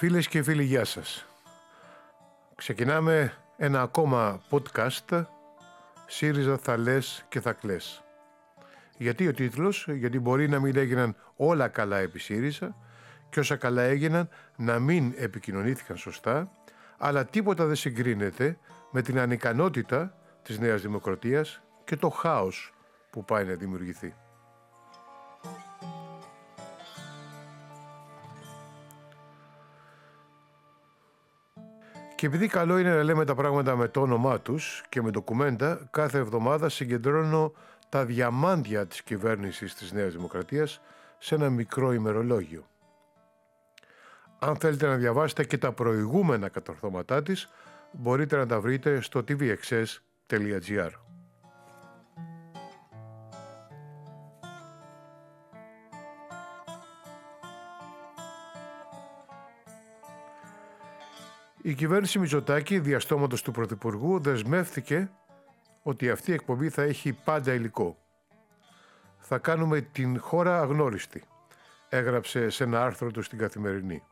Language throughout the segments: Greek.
Φίλες και φίλοι, γεια σας. Ξεκινάμε ένα ακόμα podcast «ΣΥΡΙΖΑ θα λες και θα κλαις». Γιατί ο τίτλος, γιατί μπορεί να μην έγιναν όλα καλά επί ΣΥΡΙΖΑ και όσα καλά έγιναν να μην επικοινωνήθηκαν σωστά, αλλά τίποτα δεν συγκρίνεται με την ανικανότητα της Νέας Δημοκρατίας και το χάος που πάει να δημιουργηθεί. Και επειδή καλό είναι να λέμε τα πράγματα με το όνομά τους και με ντοκουμέντα, κάθε εβδομάδα συγκεντρώνω τα διαμάντια της κυβέρνησης της Νέας Δημοκρατίας σε ένα μικρό ημερολόγιο. Αν θέλετε να διαβάσετε και τα προηγούμενα κατορθώματά της, μπορείτε να τα βρείτε στο tvxs.gr. Η κυβέρνηση Μητσοτάκη, διαστόματος του Πρωθυπουργού, δεσμεύθηκε ότι αυτή η εκπομπή θα έχει πάντα υλικό. Θα κάνουμε την χώρα αγνώριστη, έγραψε σε ένα άρθρο του στην Καθημερινή.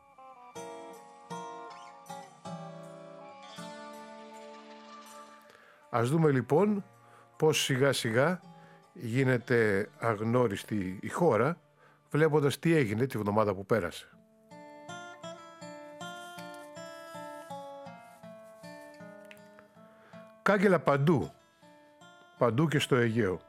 Ας δούμε λοιπόν πώς σιγά σιγά γίνεται αγνώριστη η χώρα βλέποντας τι έγινε τη βδομάδα που πέρασε. Κάγκελα παντού, παντού και στο Αιγαίο.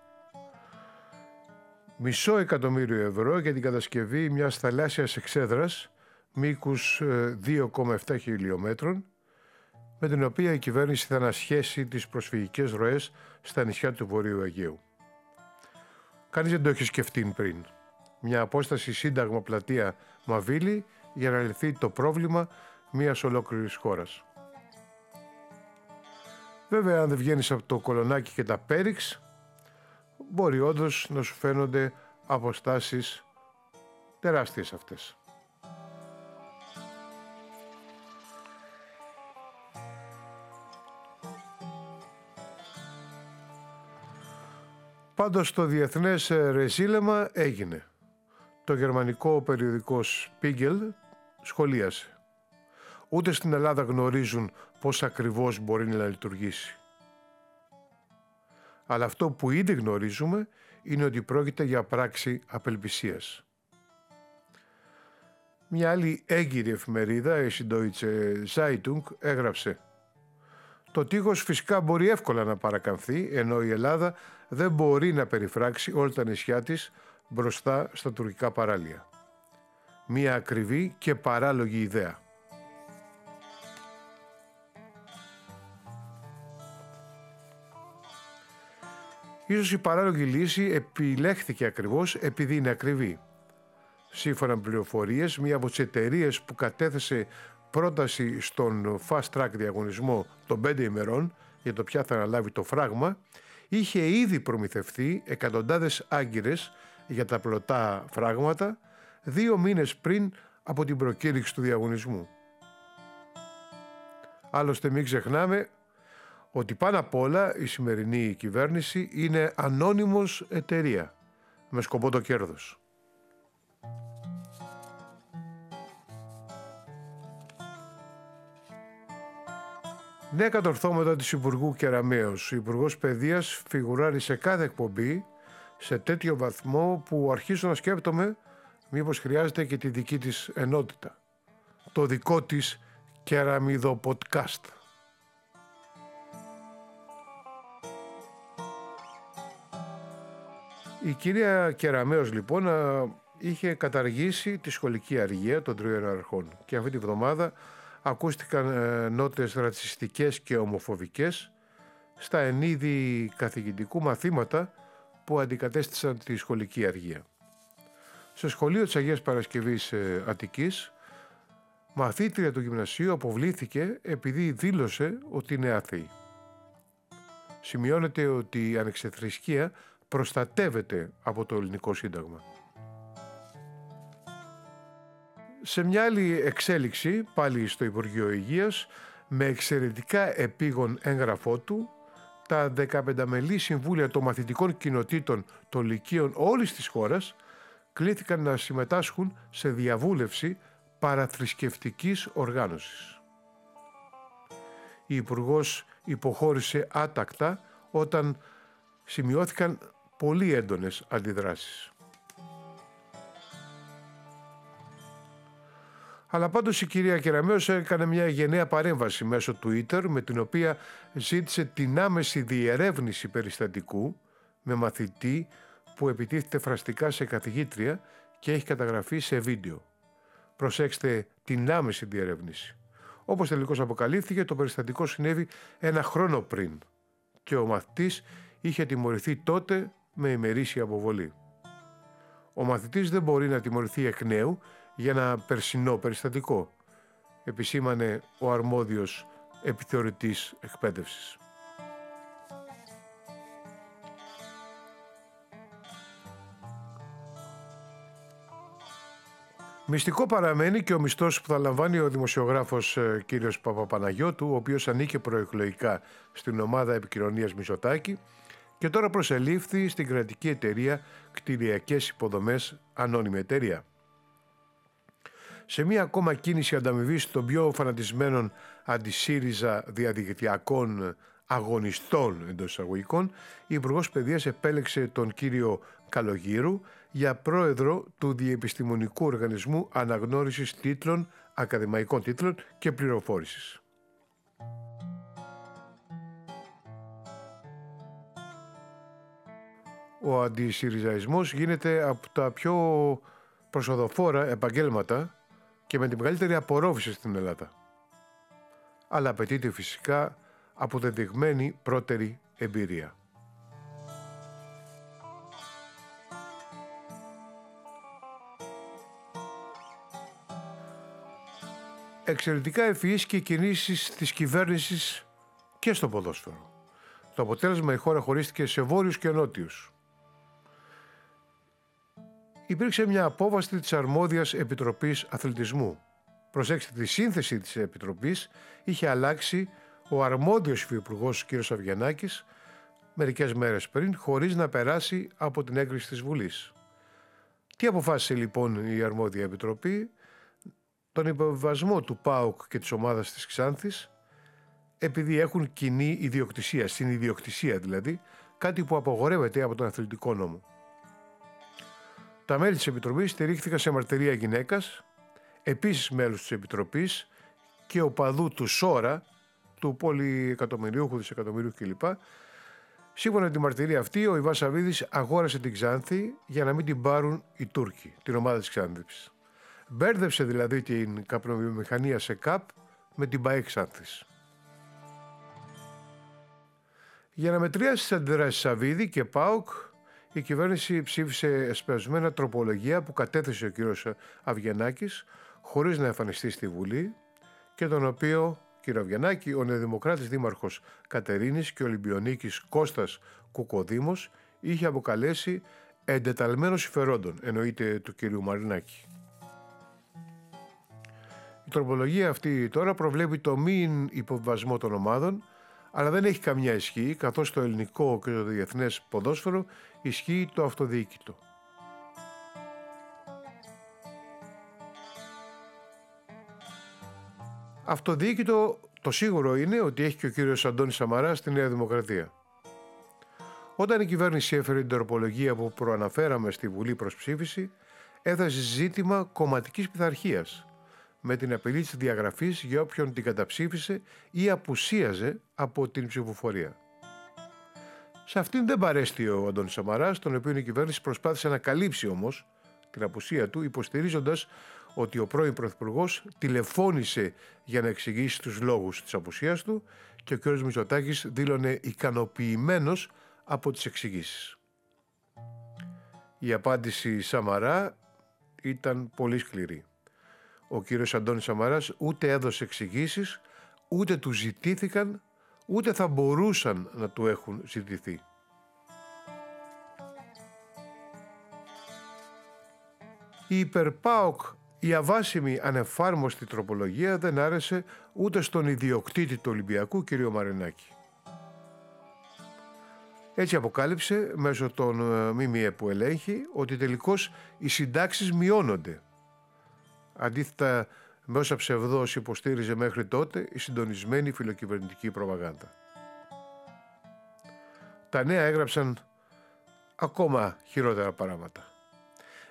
Μισό εκατομμύριο ευρώ για την κατασκευή μιας θαλάσσιας εξέδρας μήκους 2,7 ε, χιλιόμετρων με την οποία η κυβέρνηση θα ανασχέσει τις προσφυγικές ροές στα νησιά του Βορείου Αιγαίου. Κανείς δεν το έχει σκεφτεί πριν. Μια απόσταση σύνταγμα πλατεία Μαβίλη για να λυθεί το πρόβλημα μιας ολόκληρης χώρας. Βέβαια, αν δεν βγαίνεις από το κολονάκι και τα πέριξ, μπορεί όντως να σου φαίνονται αποστάσεις τεράστιες αυτές. Πάντως το διεθνές ε, ρεζίλεμα έγινε. Το γερμανικό περιοδικό Spiegel σχολίασε. Ούτε στην Ελλάδα γνωρίζουν πώς ακριβώς μπορεί να λειτουργήσει. Αλλά αυτό που ήδη γνωρίζουμε είναι ότι πρόκειται για πράξη απελπισίας. Μια άλλη έγκυρη εφημερίδα, η Deutsche Zeitung, έγραψε το τείχος φυσικά μπορεί εύκολα να παρακαμφθεί, ενώ η Ελλάδα δεν μπορεί να περιφράξει όλα τα νησιά της μπροστά στα τουρκικά παράλια. Μία ακριβή και παράλογη ιδέα. Ίσως η παράλογη λύση επιλέχθηκε ακριβώς επειδή είναι ακριβή. Σύμφωνα με πληροφορίες, μία από τις εταιρείες που κατέθεσε πρόταση στον fast track διαγωνισμό των 5 ημερών για το ποια θα αναλάβει το φράγμα, είχε ήδη προμηθευτεί εκατοντάδες άγκυρες για τα πλωτά φράγματα δύο μήνες πριν από την προκήρυξη του διαγωνισμού. Άλλωστε μην ξεχνάμε ότι πάνω απ' όλα η σημερινή κυβέρνηση είναι ανώνυμος εταιρεία με σκοπό το κέρδος. Νέα κατορθώματα της Υπουργού Κεραμέως. Ο Υπουργός Παιδείας φιγουράρει σε κάθε εκπομπή σε τέτοιο βαθμό που αρχίζω να σκέπτομαι μήπως χρειάζεται και τη δική της ενότητα. Το δικό της κεραμίδο podcast. Η κυρία Κεραμέως λοιπόν είχε καταργήσει τη σχολική αργία των τριών αρχών και αυτή τη βδομάδα ακούστηκαν ε, νότες ρατσιστικές και ομοφοβικές στα ενίδη καθηγητικού μαθήματα που αντικατέστησαν τη σχολική αργία. Στο σχολείο της Αγίας Παρασκευής ε, Αττικής, μαθήτρια του γυμνασίου αποβλήθηκε επειδή δήλωσε ότι είναι άθεη. Σημειώνεται ότι η ανεξεθρησκεία προστατεύεται από το ελληνικό σύνταγμα. Σε μια άλλη εξέλιξη, πάλι στο Υπουργείο Υγείας, με εξαιρετικά επίγον έγγραφό του, τα 15 μελή συμβούλια των μαθητικών κοινοτήτων των λυκείων όλης της χώρας κλήθηκαν να συμμετάσχουν σε διαβούλευση παραθρησκευτικής οργάνωσης. Η υπουργός υποχώρησε άτακτα όταν σημειώθηκαν πολύ έντονες αντιδράσεις. Αλλά πάντως η κυρία Κεραμέως έκανε μια γενναία παρέμβαση μέσω Twitter με την οποία ζήτησε την άμεση διερεύνηση περιστατικού με μαθητή που επιτίθεται φραστικά σε καθηγήτρια και έχει καταγραφεί σε βίντεο. Προσέξτε την άμεση διερεύνηση. Όπως τελικώς αποκαλύφθηκε, το περιστατικό συνέβη ένα χρόνο πριν και ο μαθητής είχε τιμωρηθεί τότε με ημερήσια αποβολή. Ο μαθητής δεν μπορεί να τιμωρηθεί εκ νέου για ένα περσινό περιστατικό, επισήμανε ο αρμόδιος επιθεωρητής εκπαίδευσης. Μυστικό παραμένει και ο μισθός που θα λαμβάνει ο δημοσιογράφος ε, κύριος Παπαπαναγιώτου, ο οποίος ανήκε προεκλογικά στην ομάδα επικοινωνίας Μισοτάκη και τώρα προσελήφθη στην κρατική εταιρεία Κτηριακές Υποδομές Ανώνυμη Εταιρεία. Σε μία ακόμα κίνηση ανταμοιβή των πιο φανατισμένων αντισύριζα διαδικτυακών αγωνιστών εντός εισαγωγικών, η Υπουργός Παιδείας επέλεξε τον κύριο Καλογύρου για πρόεδρο του Διεπιστημονικού Οργανισμού Αναγνώρισης Τίτλων, Ακαδημαϊκών Τίτλων και Πληροφόρησης. Ο αντισυριζαϊσμός γίνεται από τα πιο προσοδοφόρα επαγγέλματα και με τη μεγαλύτερη απορρόφηση στην Ελλάδα. Αλλά απαιτείται φυσικά αποδεδειγμένη πρώτερη εμπειρία. Εξαιρετικά ευφυείς και κινήσεις της κυβέρνησης και στο ποδόσφαιρο. Το αποτέλεσμα η χώρα χωρίστηκε σε βόρειους και νότιους. Υπήρξε μια απόβαση της αρμόδιας Επιτροπής Αθλητισμού. Προσέξτε, τη σύνθεση της Επιτροπής είχε αλλάξει ο αρμόδιος υφυπουργός κ. Αυγενάκης μερικές μέρες πριν, χωρίς να περάσει από την έγκριση της Βουλής. Τι αποφάσισε λοιπόν η αρμόδια επιτροπή, τον υποβιβασμό του ΠΑΟΚ και της ομάδας της Ξάνθης, επειδή έχουν κοινή ιδιοκτησία, στην ιδιοκτησία δηλαδή, κάτι που απογορεύεται από τον αθλητικό νόμο. Τα μέλη της Επιτροπής στηρίχθηκαν σε μαρτυρία γυναίκας, επίσης μέλους της Επιτροπής και οπαδού του Σόρα, του πολυεκατομμυριούχου, δισεκατομμυρίου κλπ. Σύμφωνα με τη μαρτυρία αυτή, ο Ιβάν Σαββίδης αγόρασε την Ξάνθη για να μην την πάρουν οι Τούρκοι, την ομάδα της Ξάνθης. Μπέρδεψε δηλαδή την καπνοβιομηχανία σε ΚΑΠ με την ΠΑΕ Ξάνθης. Για να μετριάσει τις αντιδράσεις Σαββίδη και ΠΑΟΚ, η κυβέρνηση ψήφισε εσπεσμένα τροπολογία που κατέθεσε ο κ. Αυγενάκη χωρίς να εμφανιστεί στη Βουλή και τον οποίο κύριο Αυγενάκη, ο νεοδημοκράτης δήμαρχος Κατερίνης και ο Ολυμπιονίκης Κώστας Κουκοδήμος είχε αποκαλέσει εντεταλμένο συμφερόντων, εννοείται του κυρίου Μαρινάκη. Η τροπολογία αυτή τώρα προβλέπει το μη υποβασμό των ομάδων, αλλά δεν έχει καμιά ισχύ, καθώς το ελληνικό και το διεθνές ποδόσφαιρο ισχύει το αυτοδιοίκητο. Αυτοδιοίκητο το σίγουρο είναι ότι έχει και ο κύριος Αντώνης Σαμαρά στη Νέα Δημοκρατία. Όταν η κυβέρνηση έφερε την τροπολογία που προαναφέραμε στη Βουλή προς ψήφιση, έθεσε ζήτημα κομματικής πειθαρχίας με την απειλή της διαγραφής για όποιον την καταψήφισε ή απουσίαζε από την ψηφοφορία. Σε αυτήν δεν παρέστη ο Αντώνης Σαμαράς, τον οποίο η κυβέρνηση προσπάθησε να καλύψει όμως την απουσία του, υποστηρίζοντας ότι ο πρώην Πρωθυπουργός τηλεφώνησε για να εξηγήσει τους λόγους της απουσίας του και ο κ. Μητσοτάκης δήλωνε ικανοποιημένος από τις εξηγήσεις. Η απάντηση Σαμαρά ήταν πολύ σκληρή. Ο κύριος Αντώνης Σαμαράς ούτε έδωσε εξηγήσεις, ούτε του ζητήθηκαν, ούτε θα μπορούσαν να του έχουν ζητηθεί. Η υπερπάοκ η αβάσιμη ανεφάρμοστη τροπολογία δεν άρεσε ούτε στον ιδιοκτήτη του Ολυμπιακού κ. Μαρινάκη. Έτσι αποκάλυψε μέσω των ε, ΜΜΕ που ελέγχει ότι τελικώς οι συντάξεις μειώνονται. Αντίθετα με όσα ψευδός υποστήριζε μέχρι τότε η συντονισμένη φιλοκυβερνητική προπαγάνδα. Τα νέα έγραψαν ακόμα χειρότερα πράγματα.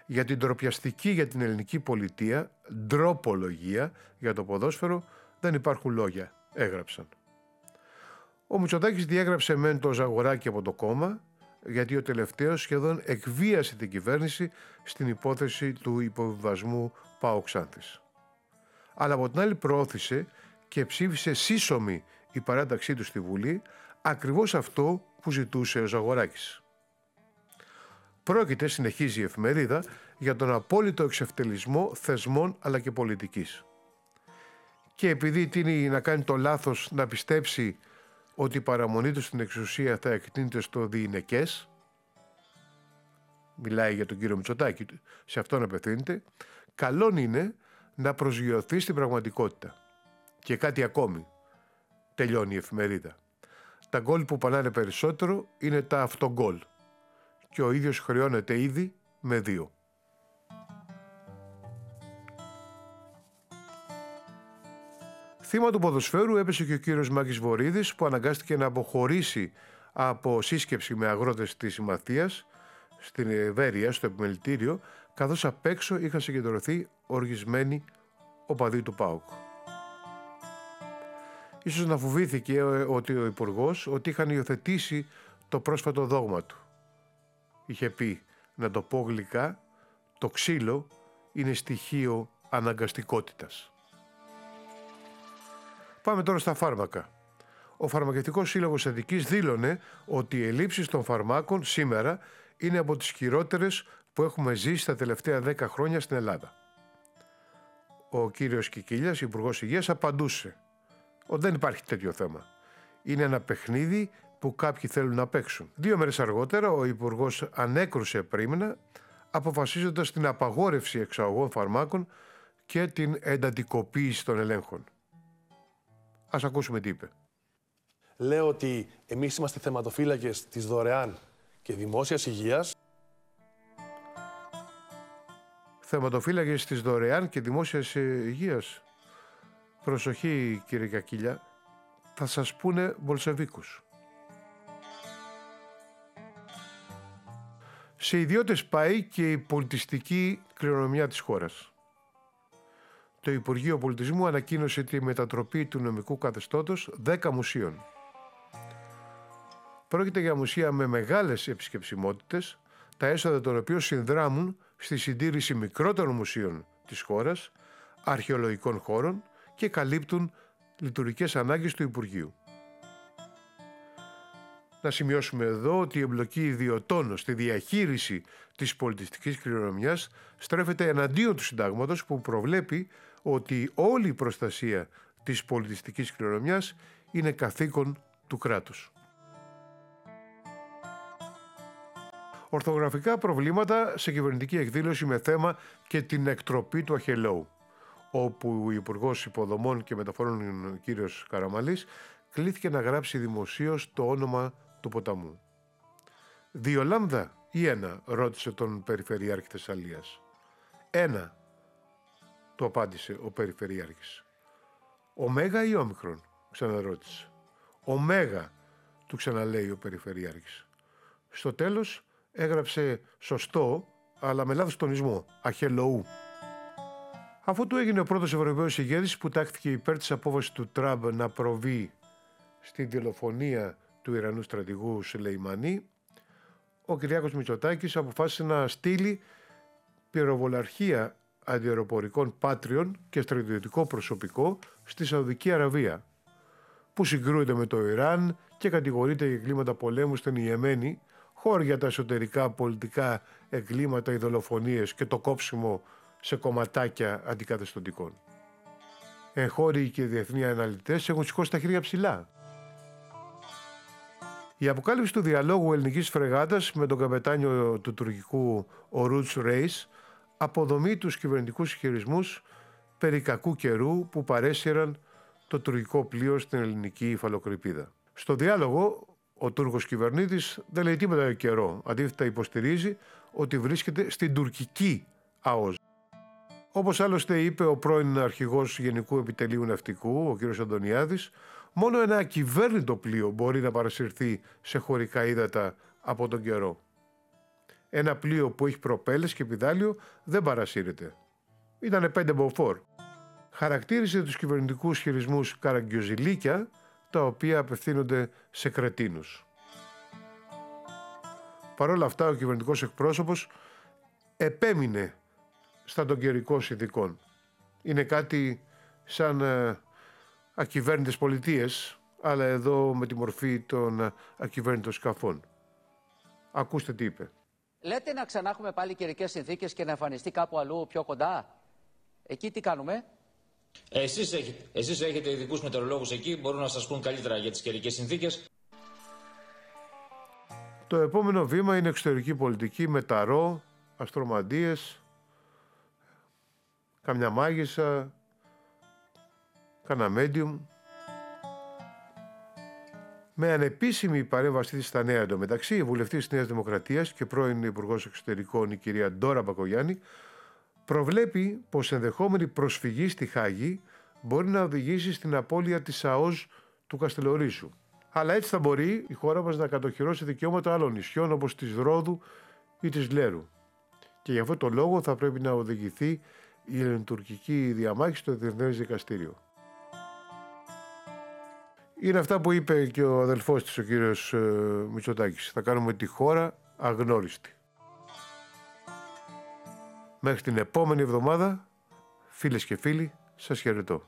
Για την τροπιαστική για την ελληνική πολιτεία, ντροπολογία για το ποδόσφαιρο, δεν υπάρχουν λόγια, έγραψαν. Ο Μητσοτάκης διέγραψε μεν το Ζαγοράκι από το κόμμα, γιατί ο τελευταίος σχεδόν εκβίασε την κυβέρνηση στην υπόθεση του υποβιβασμού Πάο Ξάνθης. Αλλά από την άλλη προώθησε και ψήφισε σύσσωμη η παράταξή του στη Βουλή, ακριβώς αυτό που ζητούσε ο Ζαγοράκης. Πρόκειται, συνεχίζει η εφημερίδα, για τον απόλυτο εξευτελισμό θεσμών αλλά και πολιτικής. Και επειδή τίνει να κάνει το λάθος να πιστέψει ότι η παραμονή του στην εξουσία θα εκτείνεται στο διηνεκές, μιλάει για τον κύριο Μητσοτάκη, σε αυτόν απευθύνεται, καλόν είναι να προσγειωθεί στην πραγματικότητα. Και κάτι ακόμη, τελειώνει η εφημερίδα. Τα γκολ που πανάνε περισσότερο είναι τα αυτογκολ και ο ίδιος χρεώνεται ήδη με δύο. Θύμα του ποδοσφαίρου έπεσε και ο κύριος Μάκης Βορύδης που αναγκάστηκε να αποχωρήσει από σύσκεψη με αγρότες της Συμμαθίας στην Ευέρεια, στο επιμελητήριο, καθώς απ' έξω είχαν συγκεντρωθεί οργισμένοι οπαδοί του ΠΑΟΚ. Ίσως να φοβήθηκε ότι ο υπουργός ότι είχαν υιοθετήσει το πρόσφατο δόγμα του. Είχε πει, να το πω γλυκά, το ξύλο είναι στοιχείο αναγκαστικότητας. Πάμε τώρα στα φάρμακα. Ο Φαρμακευτικός Σύλλογος Αττικής δήλωνε ότι οι ελλείψεις των φαρμάκων σήμερα είναι από τις χειρότερες που έχουμε ζήσει τα τελευταία 10 χρόνια στην Ελλάδα. Ο κύριος Κικίλιας, Υπουργός Υγείας, απαντούσε ότι δεν υπάρχει τέτοιο θέμα. Είναι ένα παιχνίδι που κάποιοι θέλουν να παίξουν. Δύο μέρες αργότερα ο Υπουργός ανέκρουσε πρίμνα αποφασίζοντας την απαγόρευση εξαγωγών φαρμάκων και την εντατικοποίηση των ελέγχων. Ας ακούσουμε τι είπε. Λέω ότι εμείς είμαστε θεματοφύλακες της δωρεάν και δημόσιας υγείας. Θεματοφύλακες της δωρεάν και δημόσιας υγείας. Προσοχή κύριε Κακίλια, θα σας πούνε Μπολσεβίκους. Σε ιδιώτες πάει και η πολιτιστική κληρονομιά της χώρας το Υπουργείο Πολιτισμού ανακοίνωσε τη μετατροπή του νομικού καθεστώτος 10 μουσείων. Πρόκειται για μουσεία με μεγάλες επισκεψιμότητες, τα έσοδα των οποίων συνδράμουν στη συντήρηση μικρότερων μουσείων της χώρας, αρχαιολογικών χώρων και καλύπτουν λειτουργικές ανάγκες του Υπουργείου. Να σημειώσουμε εδώ ότι η εμπλοκή ιδιωτών στη διαχείριση της πολιτιστικής κληρονομιάς στρέφεται εναντίον του συντάγματος που προβλέπει ότι όλη η προστασία της πολιτιστικής κληρονομιάς είναι καθήκον του κράτους. Ορθογραφικά προβλήματα σε κυβερνητική εκδήλωση με θέμα και την εκτροπή του Αχελόου, όπου ο Υπουργός Υποδομών και Μεταφορών ο κύριος Καραμαλής κλήθηκε να γράψει δημοσίως το όνομα του ποταμού. Δύο λάμδα ή ένα, ρώτησε τον Περιφερειάρχη Θεσσαλίας. Ένα, του απάντησε ο Περιφερειάρχης. Ωμέγα ή όμικρον, ξαναρώτησε. Ωμέγα, του ξαναλέει ο Περιφερειάρχης. Στο τέλος έγραψε σωστό, αλλά με λάθος τονισμό, αχελοού. Αφού του έγινε ο πρώτος Ευρωπαίος ηγέτης που τάχθηκε υπέρ της απόφασης του Τραμπ να προβεί στην δολοφονία του Ιρανού στρατηγού Σελεϊμανί, ο Κυριάκος Μητσοτάκης αποφάσισε να στείλει πυροβολαρχία αντιεροπορικών πάτριων και στρατιωτικό προσωπικό στη Σαουδική Αραβία, που συγκρούεται με το Ιράν και κατηγορείται για εγκλήματα πολέμου στην Ιεμένη, χώρια για τα εσωτερικά πολιτικά εγκλήματα, οι και το κόψιμο σε κομματάκια αντικαταστοντικών. Εγχώροι και διεθνεί αναλυτές έχουν σηκώσει τα χέρια ψηλά. Η αποκάλυψη του διαλόγου ελληνικής φρεγάτας με τον καπετάνιο του τουρκικού Ορούτς Ρέις αποδομεί τους κυβερνητικούς χειρισμού περί κακού καιρού που παρέσυραν το τουρκικό πλοίο στην ελληνική υφαλοκρηπίδα. Στο διάλογο, ο Τούρκος κυβερνήτης δεν λέει τίποτα για καιρό. Αντίθετα υποστηρίζει ότι βρίσκεται στην τουρκική ΑΟΣ. Όπως άλλωστε είπε ο πρώην αρχηγός Γενικού Επιτελείου Ναυτικού, ο κ. Αντωνιάδης, μόνο ένα ακυβέρνητο πλοίο μπορεί να παρασυρθεί σε χωρικά ύδατα από τον καιρό. Ένα πλοίο που έχει προπέλες και πιδάλιο δεν παρασύρεται. Ήτανε πέντε μποφόρ. Χαρακτήρισε τους κυβερνητικούς χειρισμούς καραγκιοζηλίκια, τα οποία απευθύνονται σε κρετίνους. Παρ' όλα αυτά, ο κυβερνητικός εκπρόσωπος επέμεινε στα των καιρικών συνδικών. Είναι κάτι σαν ε, ακυβέρνητες πολιτείες, αλλά εδώ με τη μορφή των ε, ακυβέρνητων σκαφών. Ακούστε τι είπε. Λέτε να ξανά έχουμε πάλι καιρικές συνθήκες και να εμφανιστεί κάπου αλλού πιο κοντά. Εκεί τι κάνουμε; Εσείς έχετε, εσείς έχετε ειδικούς μετεωρολόγους εκεί, μπορούν να σας πούν καλύτερα για τις καιρικές συνθήκες. Το επόμενο βήμα είναι εξωτερική πολιτική με ταρό, αστρομαντίες, καμιά μάγισσα, κανένα medium. Με ανεπίσημη παρέμβαση της στα νέα εντωμεταξύ, η βουλευτής της Νέας Δημοκρατίας και πρώην Υπουργός Εξωτερικών η κυρία Ντόρα Μπακογιάννη προβλέπει πως ενδεχόμενη προσφυγή στη Χάγη μπορεί να οδηγήσει στην απώλεια της ΑΟΣ του Καστελορίσου. Αλλά έτσι θα μπορεί η χώρα μας να κατοχυρώσει δικαιώματα άλλων νησιών όπως της Ρόδου ή της Λέρου. Και γι' αυτό το λόγο θα πρέπει να οδηγηθεί η ελληνοτουρκική διαμάχη στο Διεθνές Δικαστήριο. Είναι αυτά που είπε και ο αδελφός της, ο κύριος ε, Μητσοτάκης. Θα κάνουμε τη χώρα αγνώριστη. Μέχρι την επόμενη εβδομάδα, φίλες και φίλοι, σας χαιρετώ.